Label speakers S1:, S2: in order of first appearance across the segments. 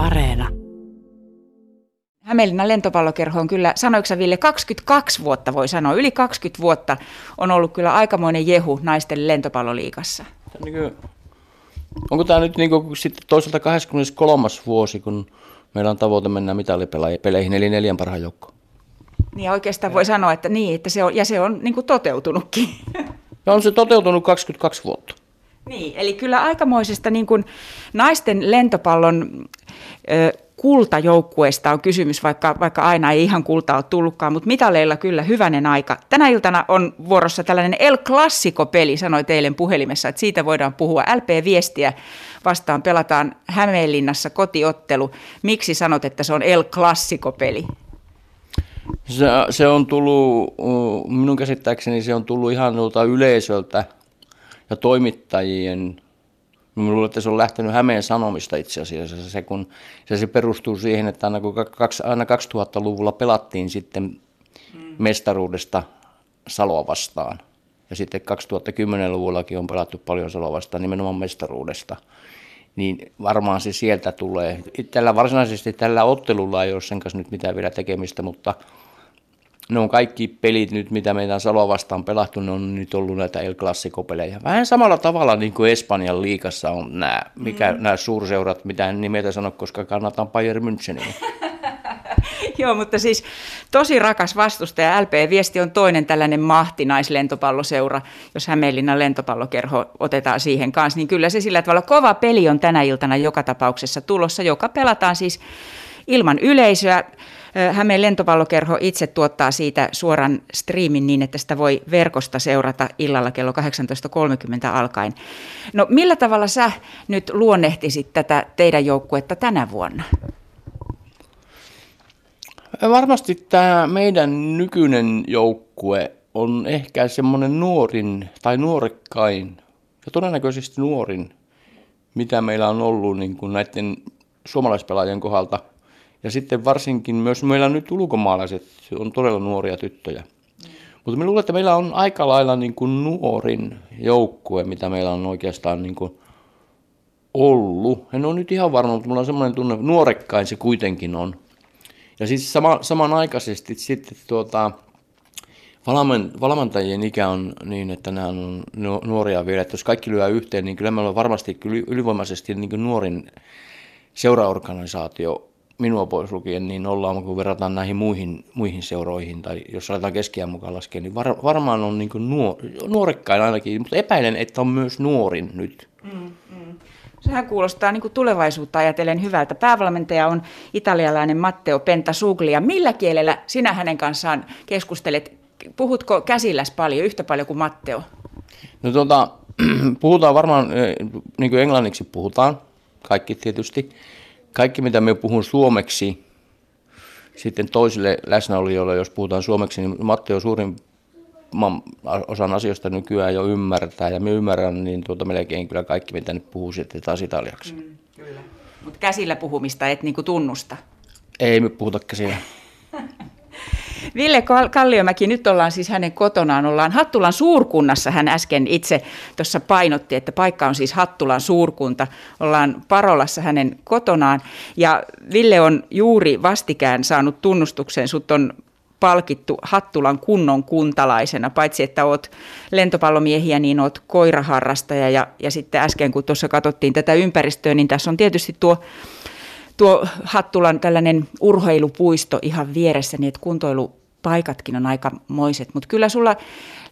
S1: Areena. Hämeenlinnan lentopallokerho on kyllä, sanoiko Ville, 22 vuotta voi sanoa, yli 20 vuotta on ollut kyllä aikamoinen jehu naisten lentopalloliikassa.
S2: Niin kuin, onko tämä nyt niin kuin sitten toisaalta 23. vuosi, kun meillä on tavoite mennä mitalipeleihin, eli neljän parhaan joukkoon?
S1: Niin oikeastaan voi sanoa, että niin, että se on, ja se on niin kuin toteutunutkin.
S2: Ja on se toteutunut 22 vuotta.
S1: Niin, eli kyllä aikamoisesta niin kuin naisten lentopallon ö, kultajoukkueesta on kysymys, vaikka, vaikka aina ei ihan kultaa ole tullutkaan, mutta mitaleilla kyllä hyvänen aika. Tänä iltana on vuorossa tällainen El Clasico-peli, sanoi teille puhelimessa, että siitä voidaan puhua. LP-viestiä vastaan pelataan Hämeenlinnassa kotiottelu. Miksi sanot, että se on El Clasico-peli?
S2: Se, se on tullut, minun käsittääkseni se on tullut ihan yleisöltä ja toimittajien Mä luulen, että se on lähtenyt Hämeen Sanomista itse asiassa. Se, kun, se, se perustuu siihen, että aina, kun kaksi, aina 2000-luvulla pelattiin sitten mm. mestaruudesta Saloa vastaan. Ja sitten 2010-luvullakin on pelattu paljon Saloa vastaan nimenomaan mestaruudesta. Niin varmaan se sieltä tulee. Tällä varsinaisesti tällä ottelulla ei ole sen kanssa nyt mitään vielä tekemistä, mutta – ne on kaikki pelit nyt, mitä meidän Saloa vastaan pelattu, ne on nyt ollut näitä El Clasico-pelejä. Vähän samalla tavalla niin kuin Espanjan liikassa on nämä, mikä, mm. nämä suurseurat, mitä en nimetä sano, koska kannatan Bayern Müncheniä.
S1: Joo, mutta siis tosi rakas vastustaja. LP-viesti on toinen tällainen mahtinaislentopalloseura. Jos Hämeenlinnan lentopallokerho otetaan siihen kanssa, niin kyllä se sillä tavalla kova peli on tänä iltana joka tapauksessa tulossa, joka pelataan siis ilman yleisöä. Hämeen lentopallokerho itse tuottaa siitä suoran striimin niin, että sitä voi verkosta seurata illalla kello 18.30 alkaen. No millä tavalla sä nyt luonnehtisit tätä teidän joukkuetta tänä vuonna?
S2: Varmasti tämä meidän nykyinen joukkue on ehkä semmoinen nuorin tai nuorekkain ja todennäköisesti nuorin, mitä meillä on ollut niin kuin näiden suomalaispelaajien kohdalta – ja sitten varsinkin myös meillä nyt ulkomaalaiset, on todella nuoria tyttöjä. Mutta me luulen, että meillä on aika lailla niin kuin nuorin joukkue, mitä meillä on oikeastaan niin kuin ollut. En ole nyt ihan varma, mutta mulla on semmoinen tunne, nuorekkain se kuitenkin on. Ja siis sama, samanaikaisesti sitten tuota, valmentajien ikä on niin, että nämä on nuoria vielä. Että jos kaikki lyö yhteen, niin kyllä meillä on varmasti ylivoimaisesti niin kuin nuorin seuraorganisaatio minua pois lukien, niin ollaan, kun verrataan näihin muihin, muihin seuroihin, tai jos aletaan keskiään mukaan laskea, niin var, varmaan on niin nuor, nuorekkain ainakin, mutta epäilen, että on myös nuorin nyt. Mm, mm.
S1: Sehän kuulostaa niin tulevaisuutta ajatellen hyvältä. Päävalmentaja on italialainen Matteo Pentasuglia. Millä kielellä sinä hänen kanssaan keskustelet? Puhutko käsilläs paljon, yhtä paljon kuin Matteo?
S2: No tuota, puhutaan varmaan, eh, niin kuin englanniksi puhutaan, kaikki tietysti kaikki mitä me puhun suomeksi, sitten toisille läsnäolijoille, jos puhutaan suomeksi, niin Matteo suurin osan asioista nykyään jo ymmärtää, ja me ymmärrän niin tuota melkein kyllä kaikki, mitä nyt puhuu sitten taas italiaksi. Mm,
S1: kyllä. Mutta käsillä puhumista et niinku tunnusta?
S2: Ei me puhuta käsillä.
S1: Ville Kalliomäki, nyt ollaan siis hänen kotonaan, ollaan Hattulan suurkunnassa. Hän äsken itse tuossa painotti, että paikka on siis Hattulan suurkunta. Ollaan Parolassa hänen kotonaan ja Ville on juuri vastikään saanut tunnustuksen. Sut on palkittu Hattulan kunnon kuntalaisena, paitsi että oot lentopallomiehiä, niin oot koiraharrastaja ja, ja sitten äsken kun tuossa katsottiin tätä ympäristöä, niin tässä on tietysti tuo tuo Hattulan tällainen urheilupuisto ihan vieressä, niin että kuntoilupaikatkin on aika moiset. Mutta kyllä sulla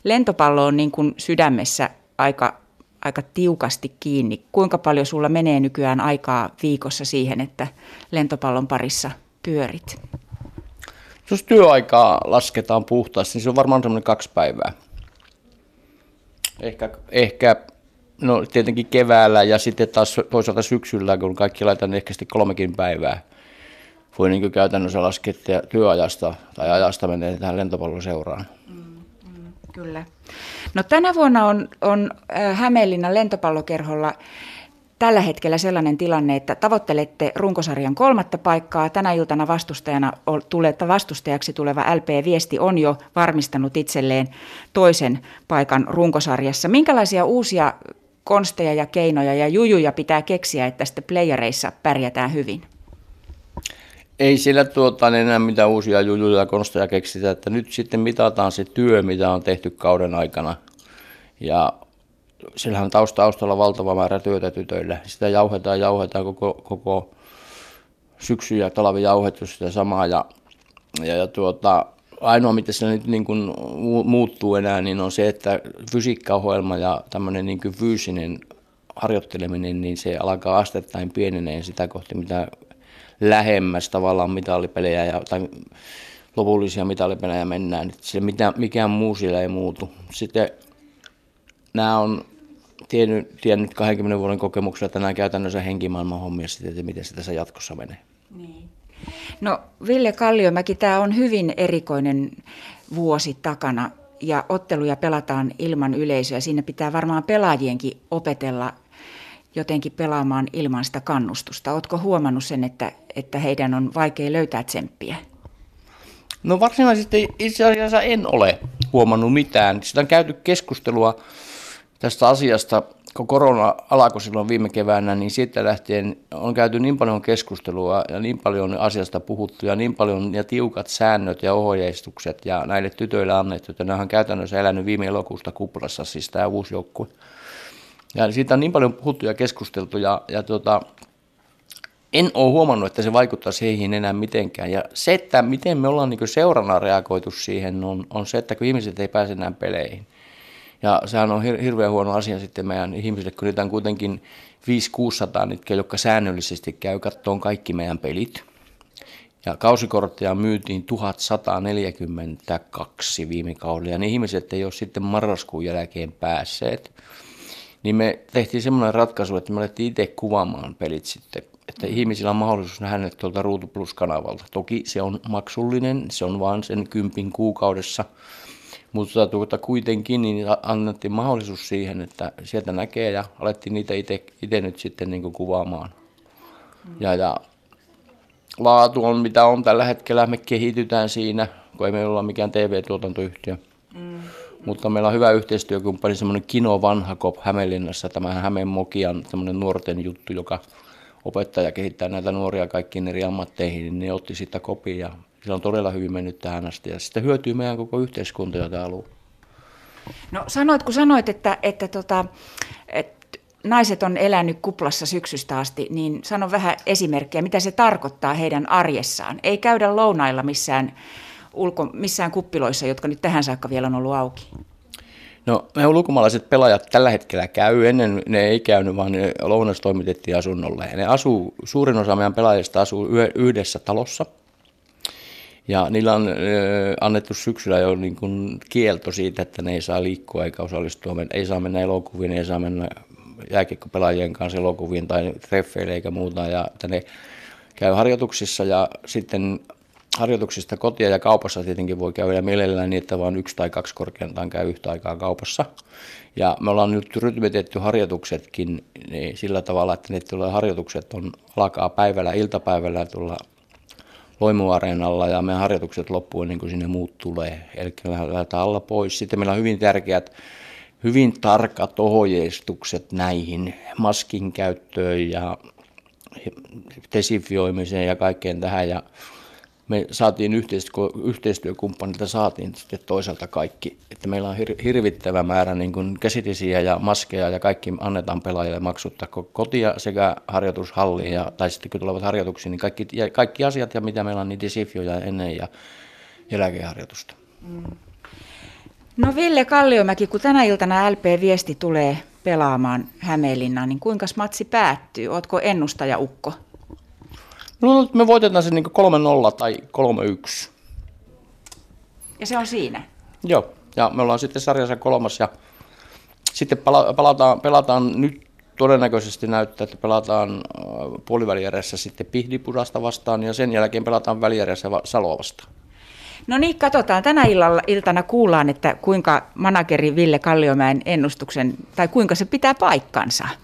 S1: lentopallo on niin kuin sydämessä aika, aika tiukasti kiinni. Kuinka paljon sulla menee nykyään aikaa viikossa siihen, että lentopallon parissa pyörit?
S2: Jos työaikaa lasketaan puhtaasti, niin se on varmaan semmoinen kaksi päivää. Ehkä, ehkä No tietenkin keväällä ja sitten taas toisaalta syksyllä, kun kaikki laitan ehkä sitten kolmekin päivää. Voi niin käytännössä laskea työajasta tai ajasta menee tähän lentopalloseuraan. Mm,
S1: mm, kyllä. No tänä vuonna on, on äh, Hämeenlinnan lentopallokerholla tällä hetkellä sellainen tilanne, että tavoittelette runkosarjan kolmatta paikkaa. Tänä iltana vastustajana tuletta vastustajaksi tuleva LP-viesti on jo varmistanut itselleen toisen paikan runkosarjassa. Minkälaisia uusia konsteja ja keinoja ja jujuja pitää keksiä, että sitten playereissa pärjätään hyvin?
S2: Ei sillä tuota, enää mitään uusia jujuja konsteja keksitä, että nyt sitten mitataan se työ, mitä on tehty kauden aikana. Ja sillähän on taustalla valtava määrä työtä tytöillä. Sitä jauhetaan, jauhetaan koko, koko syksy ja talvi jauhettu sitä samaa. Ja, ja, ja tuota, ainoa, mitä se nyt niin kuin muuttuu enää, niin on se, että fysiikkaohjelma ja tämmöinen niin kuin fyysinen harjoitteleminen, niin se alkaa astettain pieneneen sitä kohti, mitä lähemmäs tavallaan mitallipelejä ja, tai lopullisia mitallipelejä mennään. Sille mitään, mikään muu siellä ei muutu. Sitten nämä on tiennyt, tiennyt 20 vuoden kokemuksella, että nämä käytännössä henkimaailman hommia sitten, että miten se tässä jatkossa menee. Niin.
S1: No Ville Kalliomäki, tämä on hyvin erikoinen vuosi takana ja otteluja pelataan ilman yleisöä. Siinä pitää varmaan pelaajienkin opetella jotenkin pelaamaan ilman sitä kannustusta. Oletko huomannut sen, että, että heidän on vaikea löytää tsemppiä?
S2: No varsinaisesti itse asiassa en ole huomannut mitään. Sitä on käyty keskustelua tästä asiasta, kun korona alkoi silloin viime keväänä, niin siitä lähtien on käyty niin paljon keskustelua ja niin paljon asiasta puhuttu ja niin paljon ja tiukat säännöt ja ohjeistukset ja näille tytöille annettu, että ne on käytännössä elänyt viime elokuusta kuplassa, siis tämä uusi joukkue. Ja siitä on niin paljon puhuttu ja keskusteltu ja, ja tota, en ole huomannut, että se vaikuttaa heihin enää mitenkään. Ja se, että miten me ollaan niin seurana reagoitu siihen, on, on se, että kun ihmiset ei pääse enää peleihin. Ja sehän on hir- hirveän huono asia sitten meidän ihmisille, kun niitä on kuitenkin 5-600 niitä, jotka säännöllisesti käy kattoon kaikki meidän pelit. Ja kausikortteja myytiin 1142 viime kaudella, ja ne ihmiset ei ole sitten marraskuun jälkeen päässeet niin me tehtiin semmoinen ratkaisu, että me alettiin itse kuvaamaan pelit sitten, että mm. ihmisillä on mahdollisuus nähdä ne tuolta Ruutu Plus-kanavalta. Toki se on maksullinen, se on vain sen kympin kuukaudessa, mutta tuota, kuitenkin niin annettiin mahdollisuus siihen, että sieltä näkee ja alettiin niitä itse nyt sitten niin kuvaamaan. Mm. Ja, ja laatu on mitä on tällä hetkellä, me kehitytään siinä, kun ei meillä olla mikään TV-tuotantoyhtiö. Mutta meillä on hyvä yhteistyökumppani, semmoinen Kino Vanhakop Hämeenlinnassa, tämä Hämeen Mokian semmoinen nuorten juttu, joka opettaja kehittää näitä nuoria kaikkiin eri ammatteihin, niin ne otti sitä kopia se on todella hyvin mennyt tähän asti ja sitten hyötyy meidän koko yhteiskunta ja tämä alue.
S1: No sanoit, kun sanoit, että, että, tota, että naiset on elänyt kuplassa syksystä asti, niin sano vähän esimerkkejä, mitä se tarkoittaa heidän arjessaan. Ei käydä lounailla missään ulko, missään kuppiloissa, jotka nyt tähän saakka vielä on ollut auki?
S2: No me ulkomaalaiset pelaajat tällä hetkellä käy, ennen ne ei käynyt, vaan ne lounas toimitettiin asunnolle. Ja ne asuu, suurin osa meidän pelaajista asuu yhdessä talossa. Ja niillä on ö, annettu syksyllä jo niin kuin kielto siitä, että ne ei saa liikkua eikä osallistua, ei saa mennä elokuviin, ei saa mennä jääkiekkopelaajien kanssa elokuviin tai treffeille eikä muuta. Ja että ne käy harjoituksissa ja sitten harjoituksista kotia ja kaupassa tietenkin voi käydä mielellään niin, että vain yksi tai kaksi korkeintaan käy yhtä aikaa kaupassa. Ja me ollaan nyt rytmitetty harjoituksetkin niin sillä tavalla, että ne tulee harjoitukset on, alkaa päivällä, iltapäivällä tulla Loimuareenalla ja meidän harjoitukset loppuu ennen kuin sinne muut tulee. Eli lähdetään alla pois. Sitten meillä on hyvin tärkeät, hyvin tarkat ohjeistukset näihin maskin käyttöön ja desifioimiseen ja kaikkeen tähän. Ja me saatiin yhteistyökumppanilta saatiin sitten toisaalta kaikki, että meillä on hirvittävä määrä niin kuin käsidesiä ja maskeja ja kaikki annetaan pelaajille maksutta kotia sekä harjoitushalliin ja, tai sitten kun tulevat harjoituksiin, niin kaikki, ja kaikki asiat ja mitä meillä on, niin desifioja ennen ja eläkeharjoitusta. Mm.
S1: No Ville Kalliomäki, kun tänä iltana LP-viesti tulee pelaamaan Hämeenlinnaan, niin kuinka matsi päättyy? Oletko ennustaja Ukko?
S2: No me voitetaan se niin 3-0 tai 3-1.
S1: Ja se on siinä?
S2: Joo, ja me ollaan sitten sarjassa kolmas ja sitten palataan, pelataan nyt todennäköisesti näyttää, että pelataan äh, puolivälierässä sitten Pihdipudasta vastaan ja sen jälkeen pelataan välijärässä Saloa vastaan.
S1: No niin, katsotaan. Tänä illalla, iltana kuullaan, että kuinka manageri Ville Kalliomäen ennustuksen, tai kuinka se pitää paikkansa.